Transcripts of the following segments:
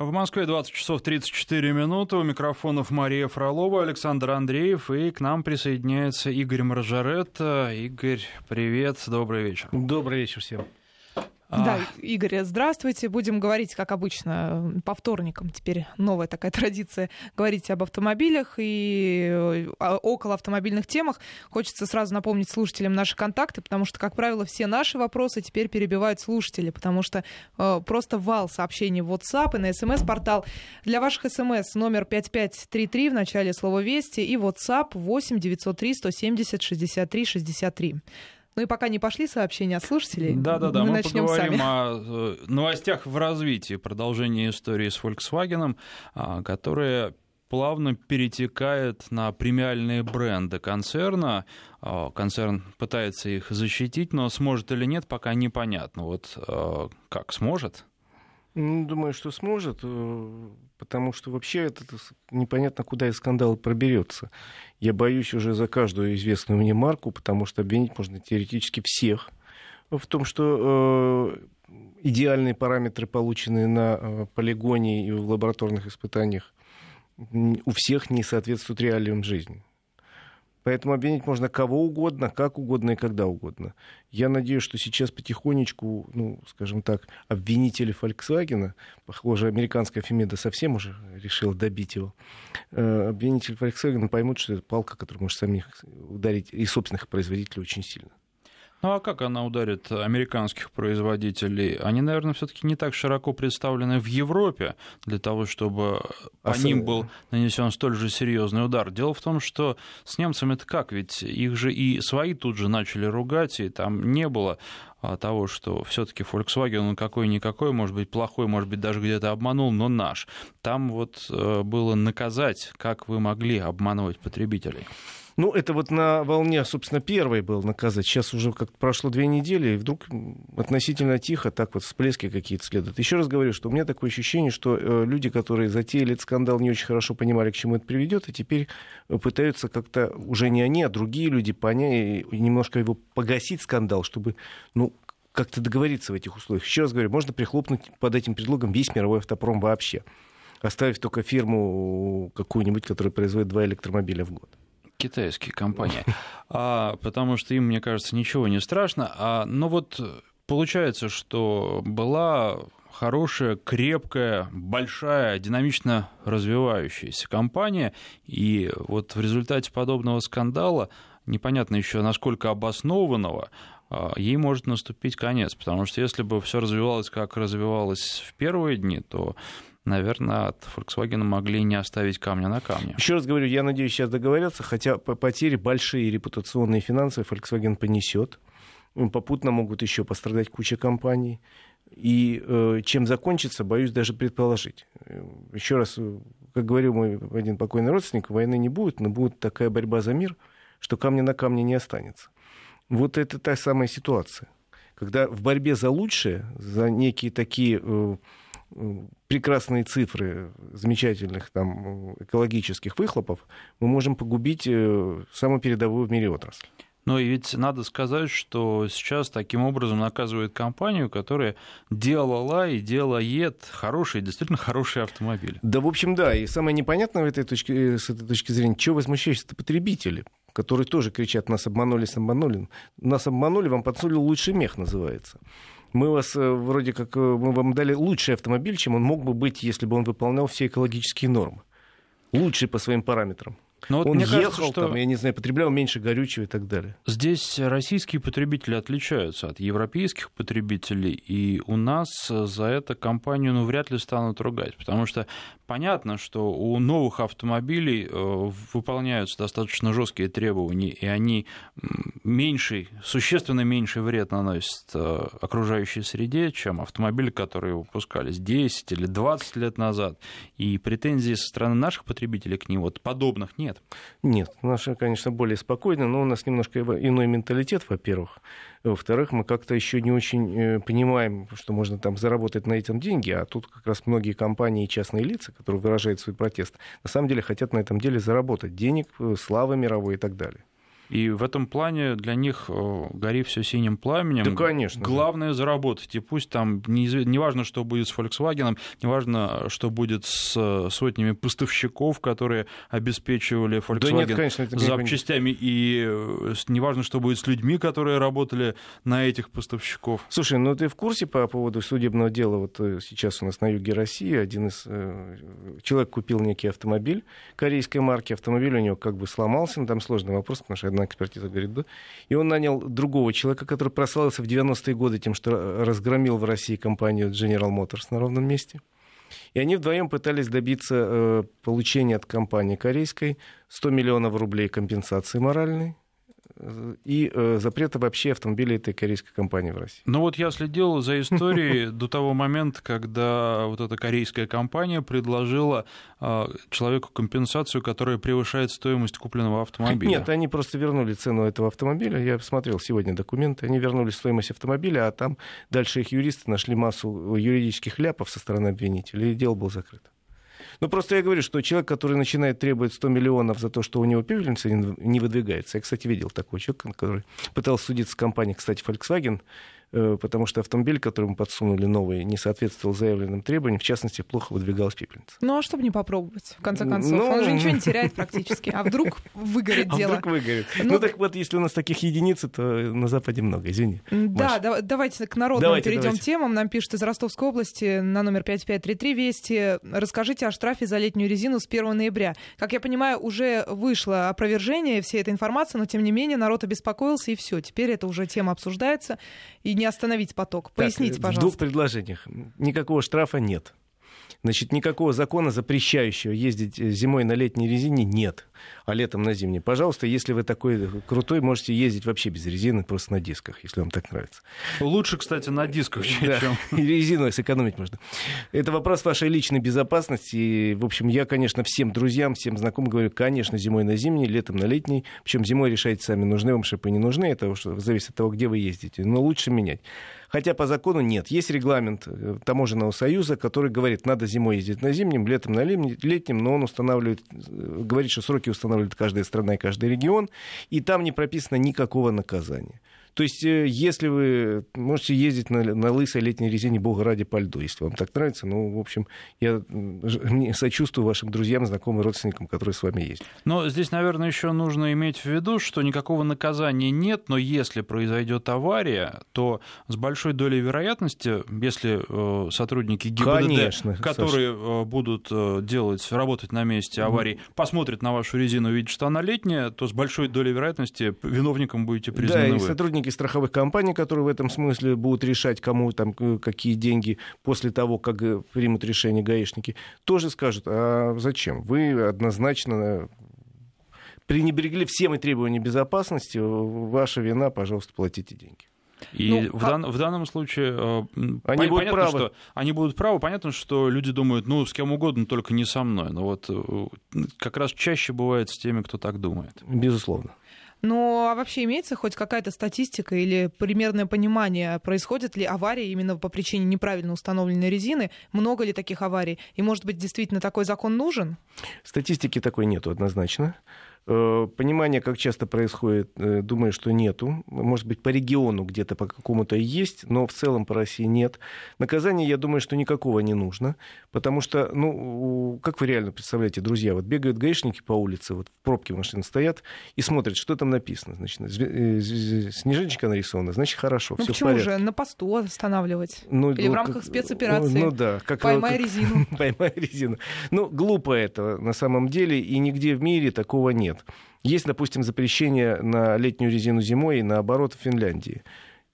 В Москве 20 часов 34 минуты. У микрофонов Мария Фролова, Александр Андреев. И к нам присоединяется Игорь Маржарет. Игорь, привет, добрый вечер. Добрый вечер всем. Да, Игорь, здравствуйте. Будем говорить, как обычно, по вторникам. Теперь новая такая традиция говорить об автомобилях и э, около автомобильных темах. Хочется сразу напомнить слушателям наши контакты, потому что, как правило, все наши вопросы теперь перебивают слушатели, потому что э, просто вал сообщений в WhatsApp и на смс-портал. Для ваших смс номер 5533 в начале слова «Вести» и WhatsApp 8 903 170 63 63. Ну и пока не пошли сообщения от слушателей, Да-да-да, мы, мы начнем поговорим сами. о э, новостях в развитии, продолжение истории с Volkswagen, а, которая плавно перетекает на премиальные бренды концерна. А, Концерн пытается их защитить, но сможет или нет, пока непонятно. Вот э, как сможет? Ну, думаю, что сможет, э, потому что вообще это непонятно, куда из скандала проберется. Я боюсь уже за каждую известную мне марку, потому что обвинить можно теоретически всех в том, что э, идеальные параметры, полученные на э, полигоне и в лабораторных испытаниях, у всех не соответствуют реалиям жизни. Поэтому обвинить можно кого угодно, как угодно и когда угодно. Я надеюсь, что сейчас потихонечку, ну, скажем так, обвинители Volkswagen, похоже, американская Фемида совсем уже решила добить его, э, обвинители Volkswagen поймут, что это палка, которая может самих ударить и собственных производителей очень сильно. Ну а как она ударит американских производителей? Они, наверное, все-таки не так широко представлены в Европе для того, чтобы по Особенно. ним был нанесен столь же серьезный удар. Дело в том, что с немцами это как? Ведь их же и свои тут же начали ругать, и там не было а, того, что все-таки Volkswagen, он какой-никакой, может быть, плохой, может быть, даже где-то обманул, но наш. Там вот э, было наказать, как вы могли обманывать потребителей. Ну, это вот на волне, собственно, первой был наказать. Сейчас уже как прошло две недели, и вдруг относительно тихо так вот всплески какие-то следуют. Еще раз говорю, что у меня такое ощущение, что э, люди, которые затеяли этот скандал, не очень хорошо понимали, к чему это приведет, и теперь э, пытаются как-то уже не они, а другие люди понять и немножко его погасить скандал, чтобы, ну, как-то договориться в этих условиях. Еще раз говорю, можно прихлопнуть под этим предлогом весь мировой автопром вообще, оставив только фирму какую-нибудь, которая производит два электромобиля в год китайские компании, а, потому что им, мне кажется, ничего не страшно. А, но вот получается, что была хорошая, крепкая, большая, динамично развивающаяся компания, и вот в результате подобного скандала, непонятно еще насколько обоснованного, ей может наступить конец, потому что если бы все развивалось, как развивалось в первые дни, то наверное, от Volkswagen могли не оставить камня на камне. Еще раз говорю, я надеюсь сейчас договорятся, хотя потери большие репутационные и финансовые Volkswagen понесет. Попутно могут еще пострадать куча компаний. И э, чем закончится, боюсь даже предположить. Еще раз, как говорил мой один покойный родственник, войны не будет, но будет такая борьба за мир, что камня на камне не останется. Вот это та самая ситуация. Когда в борьбе за лучшее, за некие такие э, прекрасные цифры замечательных там, экологических выхлопов, мы можем погубить э, самую передовую в мире отрасль. Но и ведь надо сказать, что сейчас таким образом наказывают компанию, которая делала и делает хорошие, действительно хорошие автомобили. Да, в общем, да. И самое непонятное в этой точке, с этой точки зрения, чего возмущаются-то потребители, которые тоже кричат, нас обманули, нас обманули. Нас обманули, вам подсунули лучший мех, называется мы вас вроде как мы вам дали лучший автомобиль, чем он мог бы быть, если бы он выполнял все экологические нормы. Лучший по своим параметрам. Но вот он мне ехал, кажется, что... там, я не знаю, потреблял меньше горючего и так далее. Здесь российские потребители отличаются от европейских потребителей, и у нас за это компанию ну, вряд ли станут ругать, потому что понятно, что у новых автомобилей э, выполняются достаточно жесткие требования, и они меньший, существенно меньший вред наносят э, окружающей среде, чем автомобили, которые выпускались 10 или 20 лет назад. И претензий со стороны наших потребителей к ним вот подобных нет. Нет, наши, конечно, более спокойны, но у нас немножко иной менталитет, во-первых. Во-вторых, мы как-то еще не очень э, понимаем, что можно там заработать на этом деньги, а тут как раз многие компании и частные лица, которые выражают свой протест, на самом деле хотят на этом деле заработать денег, э, славы мировой и так далее. И в этом плане для них э, гори все синим пламенем. Да, конечно. Главное заработать. И пусть там не, не важно, что будет с Volkswagen, не важно, что будет с сотнями поставщиков, которые обеспечивали Volkswagen да нет, конечно, запчастями, и э, не важно, что будет с людьми, которые работали на этих поставщиков. Слушай, ну ты в курсе по поводу судебного дела? Вот э, сейчас у нас на юге России один из... Человек купил некий автомобиль корейской марки, автомобиль у него как бы сломался, но там сложный вопрос, потому что одна экспертиза говорит, да. И он нанял другого человека, который прославился в 90-е годы тем, что разгромил в России компанию General Motors на ровном месте. И они вдвоем пытались добиться э, получения от компании корейской 100 миллионов рублей компенсации моральной и э, запрета вообще автомобилей этой корейской компании в России. Ну вот я следил за историей до того момента, когда вот эта корейская компания предложила э, человеку компенсацию, которая превышает стоимость купленного автомобиля. Нет, они просто вернули цену этого автомобиля. Я смотрел сегодня документы. Они вернули стоимость автомобиля, а там дальше их юристы нашли массу юридических ляпов со стороны обвинителей, и дело было закрыто. Ну, просто я говорю, что человек, который начинает требовать 100 миллионов за то, что у него пепельница не выдвигается. Я, кстати, видел такого человека, который пытался судиться с компанией, кстати, Volkswagen, потому что автомобиль, который мы подсунули новый, не соответствовал заявленным требованиям, в частности, плохо выдвигалась пепельница. Ну а чтобы не попробовать, в конце концов? Ну... Он же ничего не теряет практически. А вдруг выгорит а дело? вдруг выгорит. Ну... ну так вот, если у нас таких единиц, то на Западе много, извини. Да, да давайте к народным перейдем темам. Нам пишут из Ростовской области на номер 5533 Вести. Расскажите о штрафе за летнюю резину с 1 ноября. Как я понимаю, уже вышло опровержение всей этой информации, но тем не менее народ обеспокоился, и все. Теперь это уже тема обсуждается и не остановить поток. Поясните, так, пожалуйста. В двух предложениях. Никакого штрафа нет. Значит, никакого закона, запрещающего ездить зимой на летней резине, нет а летом на зимней. Пожалуйста, если вы такой крутой, можете ездить вообще без резины, просто на дисках, если вам так нравится. Лучше, кстати, на дисках, да. чем... И резину сэкономить можно. Это вопрос вашей личной безопасности. И, в общем, я, конечно, всем друзьям, всем знакомым говорю, конечно, зимой на зимний, летом на летний. Причем зимой решайте сами, нужны вам шипы, не нужны. Это зависит от того, где вы ездите. Но лучше менять. Хотя по закону нет. Есть регламент э, таможенного союза, который говорит, надо зимой ездить на зимнем, летом на летнем, но он устанавливает, э, говорит, что сроки устанавливает каждая страна и каждый регион, и там не прописано никакого наказания. То есть, э, если вы можете ездить на, на лысой летней резине, бога ради, по льду, если вам так нравится, ну, в общем, я сочувствую вашим друзьям, знакомым, родственникам, которые с вами есть. Но здесь, наверное, еще нужно иметь в виду, что никакого наказания нет, но если произойдет авария, то с большой долей вероятности, если э, сотрудники ГИБДД, Конечно, которые Саша. Э, будут делать, работать на месте аварии, mm. посмотрят на вашу резину, увидят, что она летняя, то с большой долей вероятности виновником будете признаны да, вы. И сотрудники сотрудники страховых компаний, которые в этом смысле будут решать, кому там э, какие деньги после того, как э, примут решение гаишники, тоже скажут, а зачем? Вы однозначно э, пренебрегли всеми требованиями безопасности, ваша вина, пожалуйста, платите деньги. И ну, в, дан, в данном случае они будут понятно, правы. Что они будут правы. Понятно, что люди думают, ну, с кем угодно, только не со мной. Но вот как раз чаще бывает с теми, кто так думает. Безусловно. Но а вообще имеется хоть какая-то статистика или примерное понимание, происходят ли аварии именно по причине неправильно установленной резины? Много ли таких аварий? И, может быть, действительно такой закон нужен? Статистики такой нету однозначно. Э, понимания, как часто происходит, э, думаю, что нету. Может быть, по региону где-то по какому-то есть, но в целом по России нет. Наказания, я думаю, что никакого не нужно, потому что, ну, как вы реально представляете, друзья, вот бегают гаишники по улице, вот в пробке машины стоят и смотрят, что там написано. Значит, э, снежиночка нарисована, значит, хорошо, ну, все почему же на посту останавливать? Ну, Или ну, в рамках как, спецоперации? Ну, да. Как, Поймай как, резину. Поймай резину. Ну, глупо это на самом деле, и нигде в мире такого нет. Есть, допустим, запрещение на летнюю резину зимой и наоборот в Финляндии.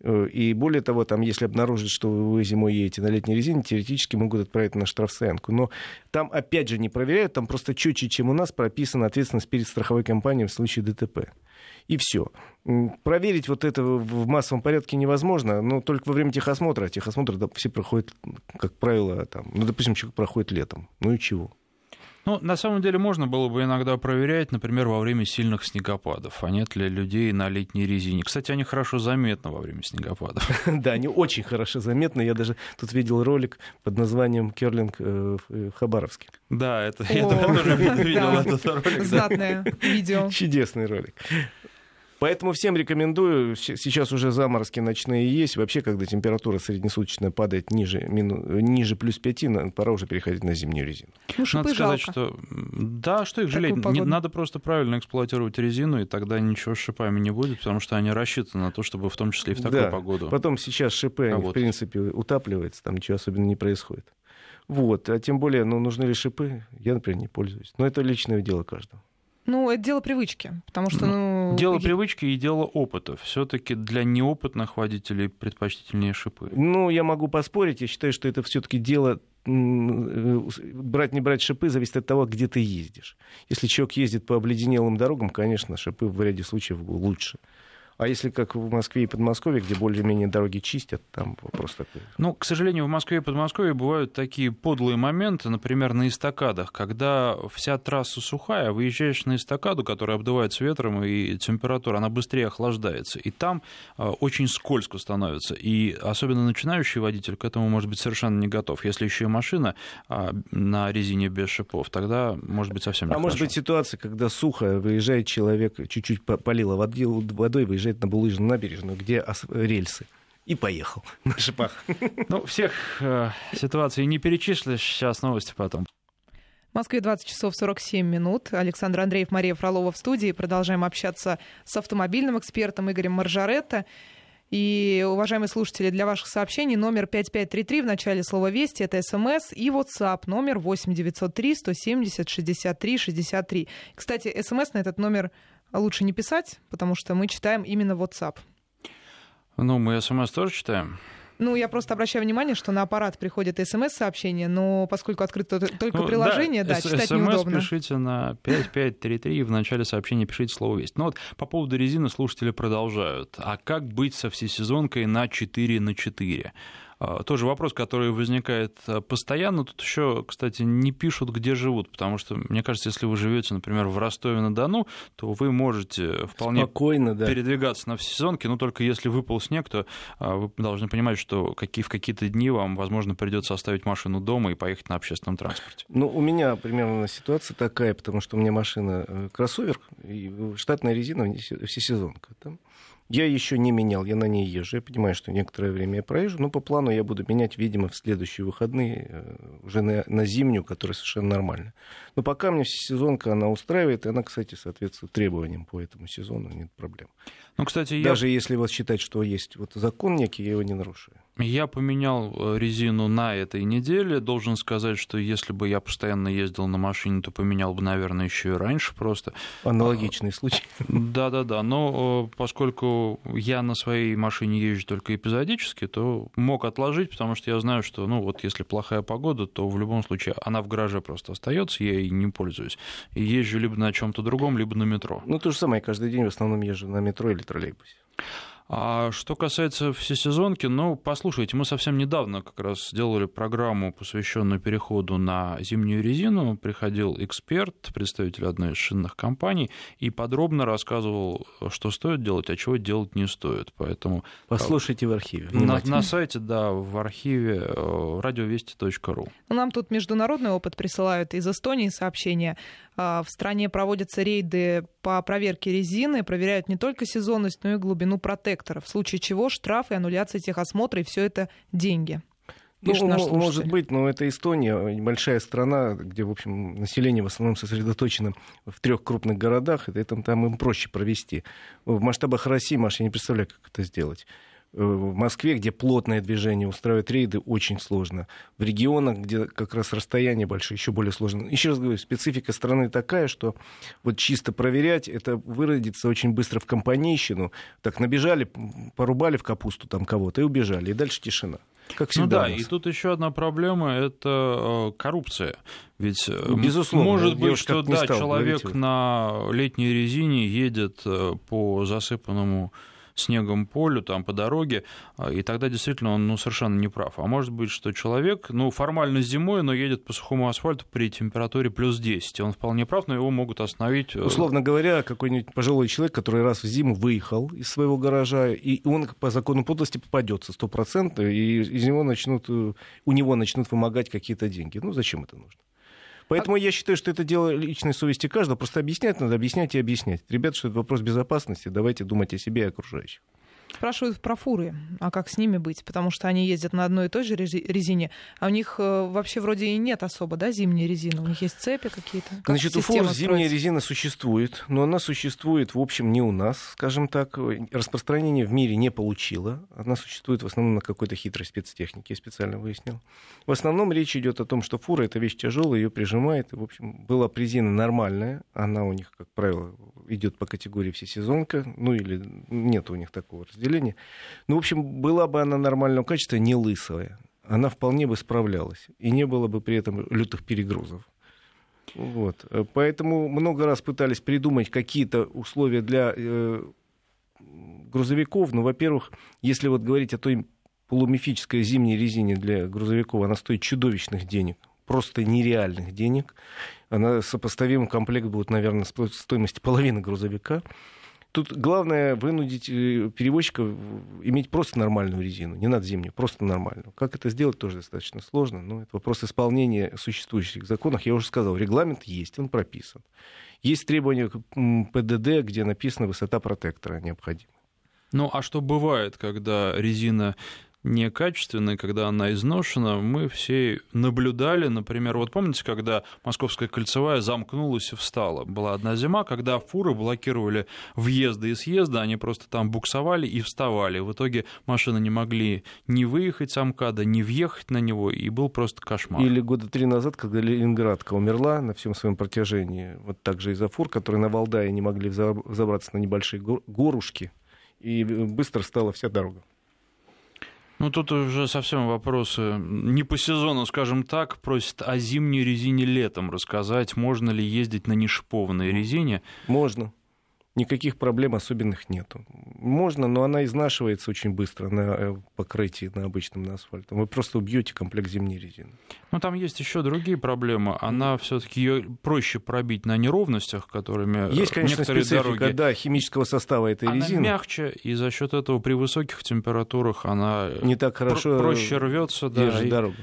Э, и более того, там, если обнаружат, что вы зимой едете на летней резине, теоретически могут отправить на штрафстоянку. Но там, опять же, не проверяют, там просто четче, чем у нас, прописана ответственность перед страховой компанией в случае ДТП. И все. Проверить вот это в массовом порядке невозможно, но только во время техосмотра. А техосмотр да, все проходят, как правило, там, ну, допустим, человек проходит летом. Ну и чего? Ну, на самом деле можно было бы иногда проверять, например, во время сильных снегопадов, а нет ли людей на летней резине. Кстати, они хорошо заметны во время снегопадов. Да, они очень хорошо заметны. Я даже тут видел ролик под названием «Керлинг э, в Хабаровске». Да, это я тоже видел этот ролик. Знатное видео. Чудесный ролик. Поэтому всем рекомендую, сейчас уже заморозки ночные есть. Вообще, когда температура среднесуточная падает ниже, мину, ниже плюс 5, пора уже переходить на зимнюю резину. Ну, надо сказать, что да, что их жалеть, не, надо просто правильно эксплуатировать резину, и тогда ничего с шипами не будет, потому что они рассчитаны на то, чтобы в том числе и в такую да. погоду. Потом сейчас шипы, они, в принципе, утапливаются, там ничего особенно не происходит. Вот, а тем более, ну, нужны ли шипы, я, например, не пользуюсь. Но это личное дело каждого. Ну, это дело привычки, потому что... Ну, дело привычки и дело опыта. все таки для неопытных водителей предпочтительнее шипы. Ну, я могу поспорить. Я считаю, что это все таки дело э, брать не брать шипы зависит от того, где ты ездишь. Если человек ездит по обледенелым дорогам, конечно, шипы в ряде случаев лучше. А если как в Москве и Подмосковье, где более-менее дороги чистят, там вопрос такой. Ну, к сожалению, в Москве и Подмосковье бывают такие подлые моменты, например, на эстакадах, когда вся трасса сухая, выезжаешь на эстакаду, которая обдувается ветром, и температура, она быстрее охлаждается. И там а, очень скользко становится. И особенно начинающий водитель к этому может быть совершенно не готов. Если еще и машина а, на резине без шипов, тогда может быть совсем не А может быть ситуация, когда сухо, выезжает человек, чуть-чуть полило водой, выезжает приезжает на Булыжную набережную, где рельсы и поехал на шипах. Ну, всех э, ситуаций не перечислишь, сейчас новости потом. В Москве 20 часов 47 минут. Александр Андреев, Мария Фролова в студии. Продолжаем общаться с автомобильным экспертом Игорем Маржаретто. И, уважаемые слушатели, для ваших сообщений номер 5533 в начале слова «Вести» — это СМС, и WhatsApp номер 8903 170 63 63. Кстати, СМС на этот номер лучше не писать, потому что мы читаем именно WhatsApp. Ну, мы смс тоже читаем. Ну, я просто обращаю внимание, что на аппарат приходит смс-сообщение, но поскольку открыто только ну, приложение, да, да читать неудобно. пишите на 5533 и в начале сообщения пишите слово «Весть». Ну вот по поводу резины слушатели продолжают. А как быть со всесезонкой на 4 на 4? А, тоже вопрос, который возникает а, постоянно. Тут еще, кстати, не пишут, где живут, потому что, мне кажется, если вы живете, например, в Ростове-на-Дону, то вы можете вполне Спокойно, да. передвигаться на всесезонке, но только если выпал снег, то а, вы должны понимать, что какие, в какие-то дни вам, возможно, придется оставить машину дома и поехать на общественном транспорте. Ну, у меня примерно ситуация такая, потому что у меня машина э, кроссовер, и штатная резина всесезонка. Там я еще не менял, я на ней езжу. Я понимаю, что некоторое время я проезжу, но по плану я буду менять, видимо, в следующие выходные, э, уже на, на зимнюю, которая совершенно нормальная. Но пока мне сезонка она устраивает, и она, кстати, соответствует требованиям по этому сезону, нет проблем. Ну, кстати, Даже я... если вот считать, что есть вот закон некий, я его не нарушаю. Я поменял э, резину на этой неделе. Должен сказать, что если бы я постоянно ездил на машине, то поменял бы, наверное, еще и раньше просто. Аналогичный случай. Да-да-да. Но э, поскольку я на своей машине езжу только эпизодически, то мог отложить, потому что я знаю, что, ну, вот если плохая погода, то в любом случае она в гараже просто остается, я ей не пользуюсь. И езжу либо на чем-то другом, либо на метро. Ну, то же самое, каждый день в основном езжу на метро или троллейбусе. А что касается всесезонки, ну, послушайте, мы совсем недавно как раз сделали программу, посвященную переходу на зимнюю резину. Приходил эксперт, представитель одной из шинных компаний, и подробно рассказывал, что стоит делать, а чего делать не стоит. Поэтому... Послушайте в архиве. На, на сайте, да, в архиве э, радиовести.ру. Нам тут международный опыт присылают из Эстонии сообщения. А, в стране проводятся рейды по проверке резины, проверяют не только сезонность, но и глубину протектора, в случае чего штраф и аннуляция техосмотра, и все это деньги. Ну, может быть, но это Эстония, большая страна, где, в общем, население в основном сосредоточено в трех крупных городах, и там, там им проще провести. В масштабах России, Маша, я не представляю, как это сделать. Э, в Москве, где плотное движение, устраивать рейды очень сложно. В регионах, где как раз расстояние большое, еще более сложно. Еще раз говорю, специфика страны такая, что вот чисто проверять, это выродится очень быстро в компанейщину. Так набежали, порубали в капусту там кого-то и убежали, и дальше тишина. Как ну всегда. Ну да, и тут еще одна проблема это э, коррупция. Ведь э, Безусловно, может быть, что да, человек говорить. на летней резине едет по засыпанному снегом полю, там, по дороге, а, и тогда действительно он ну, совершенно не прав. А может быть, что человек, ну, формально зимой, но едет по сухому асфальту при температуре плюс 10. Он вполне прав, но его могут остановить. Э, Условно говоря, какой-нибудь пожилой человек, который раз в зиму выехал из своего гаража, и он по закону подлости попадется стопроцентно, и из него начнут, э, у него начнут вымогать какие-то деньги. Ну, зачем это нужно? Поэтому а... я считаю, что это дело личной совести каждого. Просто объяснять надо, объяснять и объяснять. Ребята, что это вопрос безопасности, давайте думать о себе и окружающих. Спрашивают про фуры, а как с ними быть? Потому что они ездят на одной и той же резине, а у них э, вообще вроде и нет особо, да, зимней резины? У них есть цепи какие-то? Как Значит, у фур зимняя резина существует, но она существует, в общем, не у нас, скажем так. Распространение в мире не получила. Она существует в основном на какой-то хитрой спецтехнике, я специально выяснил. В основном речь идет о том, что фура — это вещь тяжелая, ее прижимает. И, в общем, была резина нормальная, она у них, как правило, идет по категории всесезонка, ну или нет у них такого разделения. Ну, в общем, была бы она нормального качества, не лысая, она вполне бы справлялась, и не было бы при этом лютых перегрузов. Вот. Поэтому много раз пытались придумать какие-то условия для э, грузовиков. Ну, во-первых, если вот говорить о той полумифической зимней резине для грузовиков, она стоит чудовищных денег, просто нереальных денег. Она сопоставима, комплект будет, наверное, стоимости половины грузовика. Тут главное вынудить э, перевозчика иметь просто нормальную резину, не надо зимнюю, просто нормальную. Как это сделать, тоже достаточно сложно, но это вопрос исполнения существующих законов. Я уже сказал, регламент есть, он прописан. Есть требования к ПДД, где написана высота протектора необходима. Ну, а что бывает, когда резина некачественной, когда она изношена, мы все наблюдали, например, вот помните, когда Московская кольцевая замкнулась и встала? Была одна зима, когда фуры блокировали въезды и съезды, они просто там буксовали и вставали. В итоге машины не могли ни выехать с Амкада, ни въехать на него, и был просто кошмар. Или года три назад, когда Ленинградка умерла на всем своем протяжении, вот так же из-за фур, которые на Валдае не могли забраться на небольшие горушки, и быстро стала вся дорога. Ну, тут уже совсем вопросы не по сезону, скажем так, просят о зимней резине летом. Рассказать, можно ли ездить на нешипованной резине. Можно никаких проблем особенных нету. Можно, но она изнашивается очень быстро на э, покрытии на обычном на асфальте. Вы просто убьете комплект зимней резины. Ну там есть еще другие проблемы. Она все-таки ее проще пробить на неровностях, которыми есть, конечно, некоторые специфика, дороги. да, химического состава этой она резины. Она мягче, и за счет этого при высоких температурах она не так хорошо проще рвется, да, и... дорогу.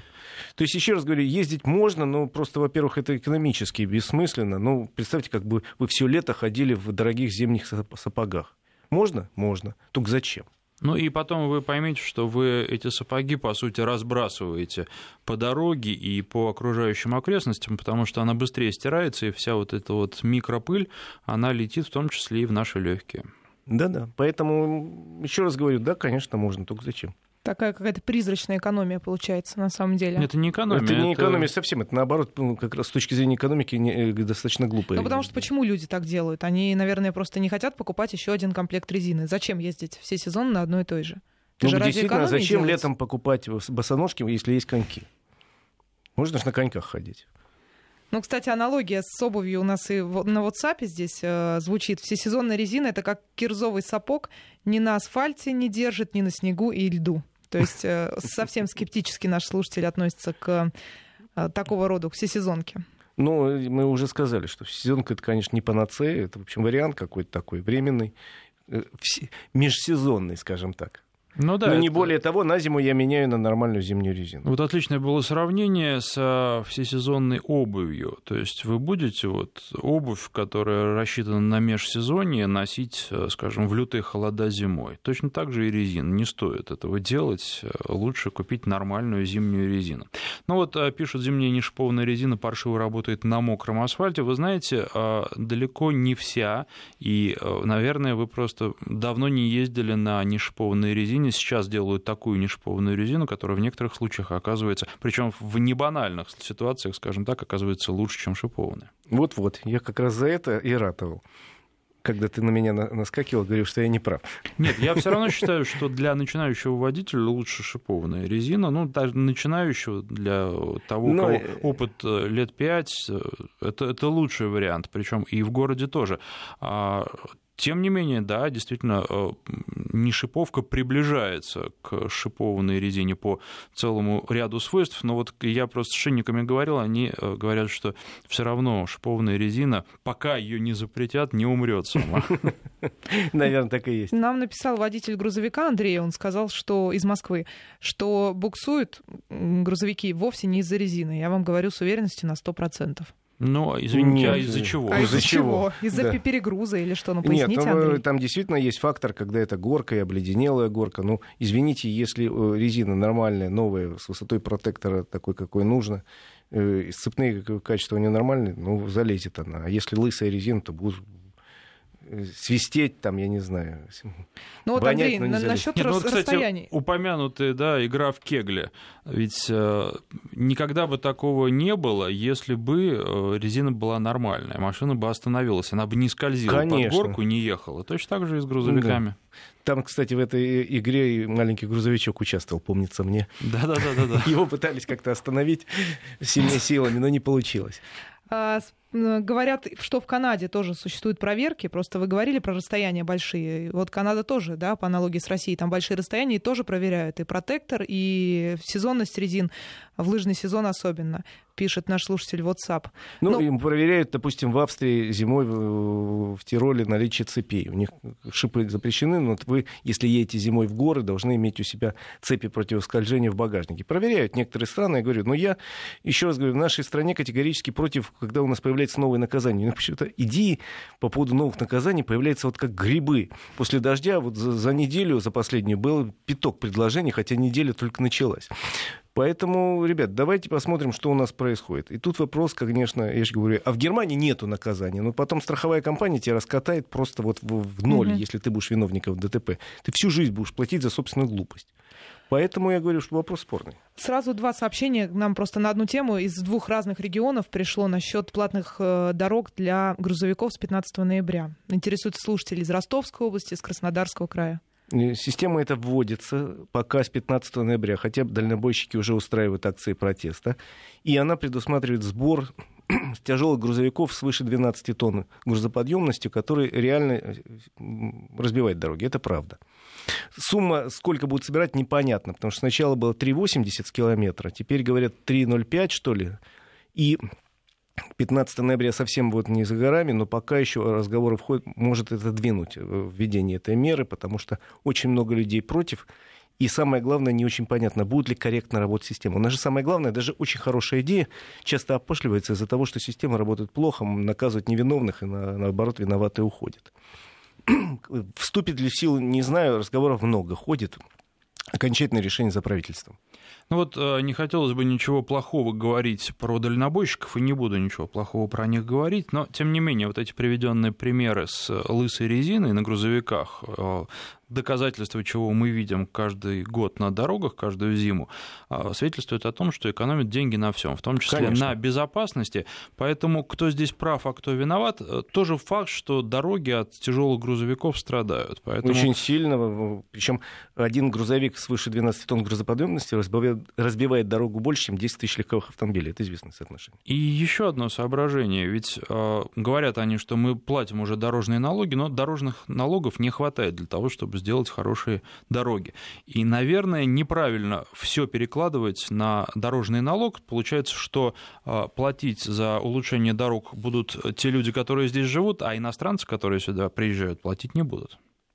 То есть, еще раз говорю, ездить можно, но просто, во-первых, это экономически бессмысленно. Ну, представьте, как бы вы все лето ходили в дорогих зимних сапогах. Можно? Можно. Только зачем? Ну и потом вы поймете, что вы эти сапоги, по сути, разбрасываете по дороге и по окружающим окрестностям, потому что она быстрее стирается, и вся вот эта вот микропыль, она летит в том числе и в наши легкие. Да-да, поэтому еще раз говорю, да, конечно, можно, только зачем? Такая какая-то призрачная экономия получается на самом деле. Это не экономия. Это не экономия это... совсем, это наоборот, ну, как раз с точки зрения экономики не, э, достаточно глупая. Ну потому что почему люди так делают? Они, наверное, просто не хотят покупать еще один комплект резины. Зачем ездить все сезоны на одной и той же? Это ну, же действительно, зачем делать? летом покупать босоножки, если есть коньки? Можно же на коньках ходить. Ну, кстати, аналогия с обувью у нас и на WhatsApp здесь э, звучит. Всесезонная резина — это как кирзовый сапог, ни на асфальте не держит, ни на снегу и льду. То есть э, совсем скептически наш слушатель относится к э, такого рода всесезонке. Ну, мы уже сказали, что сезонка это, конечно, не панацея, это, в общем, вариант какой-то такой временный, э, межсезонный, скажем так. Ну да. Но это... не более того, на зиму я меняю на нормальную зимнюю резину. Вот отличное было сравнение с всесезонной обувью. То есть вы будете вот обувь, которая рассчитана на межсезонье, носить, э, скажем, в лютые холода зимой. Точно так же и резина. Не стоит этого делать. Лучше купить нормальную зимнюю резину. Ну вот э, пишут, зимняя нешипованная резина паршиво работает на мокром асфальте. Вы знаете, э, далеко не вся. И, наверное, вы просто давно не ездили на нешипованной резине резине сейчас делают такую нешипованную резину, которая в некоторых случаях оказывается, причем в небанальных ситуациях, скажем так, оказывается лучше, чем шипованная. Вот-вот, я как раз за это и ратовал когда ты на меня наскакивал, говорил, что я не прав. Нет, я все равно считаю, что для начинающего водителя лучше шипованная резина. Ну, даже начинающего для того, у кого опыт э, лет пять, э, это, это лучший вариант. Причем и в городе тоже. А тем не менее, да, действительно, э, нешиповка приближается к шипованной резине по целому ряду свойств, но вот я просто с шинниками говорил, они э, говорят, что все равно шипованная резина, пока ее не запретят, не умрет сама. Наверное, так и есть. Нам написал водитель грузовика Андрей, он сказал, что из Москвы, что буксуют грузовики вовсе не из-за резины. Я вам говорю с уверенностью на 100%. Ну, извините, а из-за чего? А из-за чего? Из-за да. перегруза или что? Ну, поясните, Нет, ну, Андрей. там действительно есть фактор, когда это горка и обледенелая горка. Ну, извините, если э, резина нормальная, новая, с высотой протектора такой, какой нужно, э, сцепные качества ненормальные, ну, залезет она. А если лысая резина, то будет свистеть там, я не знаю. Ну вот, Андрей, на, насчет Нет, ну, вот, кстати, расстояний. упомянутая, да, игра в кегли. Ведь э, никогда бы такого не было, если бы э, резина была нормальная, машина бы остановилась, она бы не скользила Конечно. под горку, не ехала. Точно так же и с грузовиками. Да. Там, кстати, в этой игре маленький грузовичок участвовал, помнится мне. Да-да-да. Его пытались как-то остановить сильными силами, но не получилось. Говорят, что в Канаде тоже существуют проверки. Просто вы говорили про расстояния большие. Вот Канада тоже, да, по аналогии с Россией, там большие расстояния и тоже проверяют и протектор, и сезонность резин в лыжный сезон особенно пишет наш слушатель WhatsApp. Ну, Но... им проверяют, допустим, в Австрии зимой в, в Тироле наличие цепей. У них шипы запрещены, но вы, если едете зимой в горы, должны иметь у себя цепи противоскольжения в багажнике. Проверяют некоторые страны, я говорю, но я еще раз говорю, в нашей стране категорически против, когда у нас появляется новое наказание. Ну, почему-то идеи по поводу новых наказаний появляются вот как грибы. После дождя вот за, за неделю, за последнюю, был пяток предложений, хотя неделя только началась. Поэтому, ребят, давайте посмотрим, что у нас происходит. И тут вопрос, конечно, я же говорю, а в Германии нету наказания, но потом страховая компания тебя раскатает просто вот в, в ноль, mm-hmm. если ты будешь виновником ДТП. Ты всю жизнь будешь платить за собственную глупость. Поэтому я говорю, что вопрос спорный. Сразу два сообщения нам просто на одну тему из двух разных регионов пришло насчет платных э, дорог для грузовиков с 15 ноября. Интересуют слушатели из Ростовской области, из Краснодарского края. Э, система эта вводится пока с 15 ноября, хотя дальнобойщики уже устраивают акции протеста. И она предусматривает сбор тяжелых грузовиков свыше 12 тонн грузоподъемностью, которые реально э, разбивают дороги. Это правда. Сумма, сколько будут собирать, непонятно, потому что сначала было 3,80 с километра, теперь говорят 3,05, что ли. И 15 ноября совсем будет не за горами, но пока еще разговоры входят, может это двинуть э, введение этой меры, потому что очень много людей против. И самое главное, не очень понятно, будет ли корректно работать система. У нас же самое главное, даже очень хорошая идея часто опошливается из-за того, что система работает плохо, наказывают невиновных, и на, наоборот виноватые уходят. Вступит ли в силу, не знаю, разговоров много ходит. Окончательное решение за правительством. Ну вот э, не хотелось бы ничего плохого говорить про дальнобойщиков, и не буду ничего плохого про них говорить, но тем не менее вот эти приведенные примеры с лысой резиной на грузовиках, э, доказательства чего мы видим каждый год на дорогах, каждую зиму, свидетельствует о том, что экономят деньги на всем, в том числе Конечно. на безопасности. Поэтому кто здесь прав, а кто виноват, э, тоже факт, что дороги от тяжелых грузовиков страдают. Поэтому... Очень сильно. Причем один грузовик свыше 12 тонн грузоподъемности разбивает, разбивает дорогу больше, чем 10 тысяч легковых автомобилей. Это известное соотношение. И еще одно соображение. Ведь э, говорят они, что мы платим уже дорожные налоги, но дорожных налогов не хватает для того, чтобы сделать хорошие дороги. И, наверное, неправильно все перекладывать на дорожный налог. Получается, что а, платить за улучшение дорог будут те люди, которые здесь живут, а иностранцы, которые сюда приезжают, платить не будут.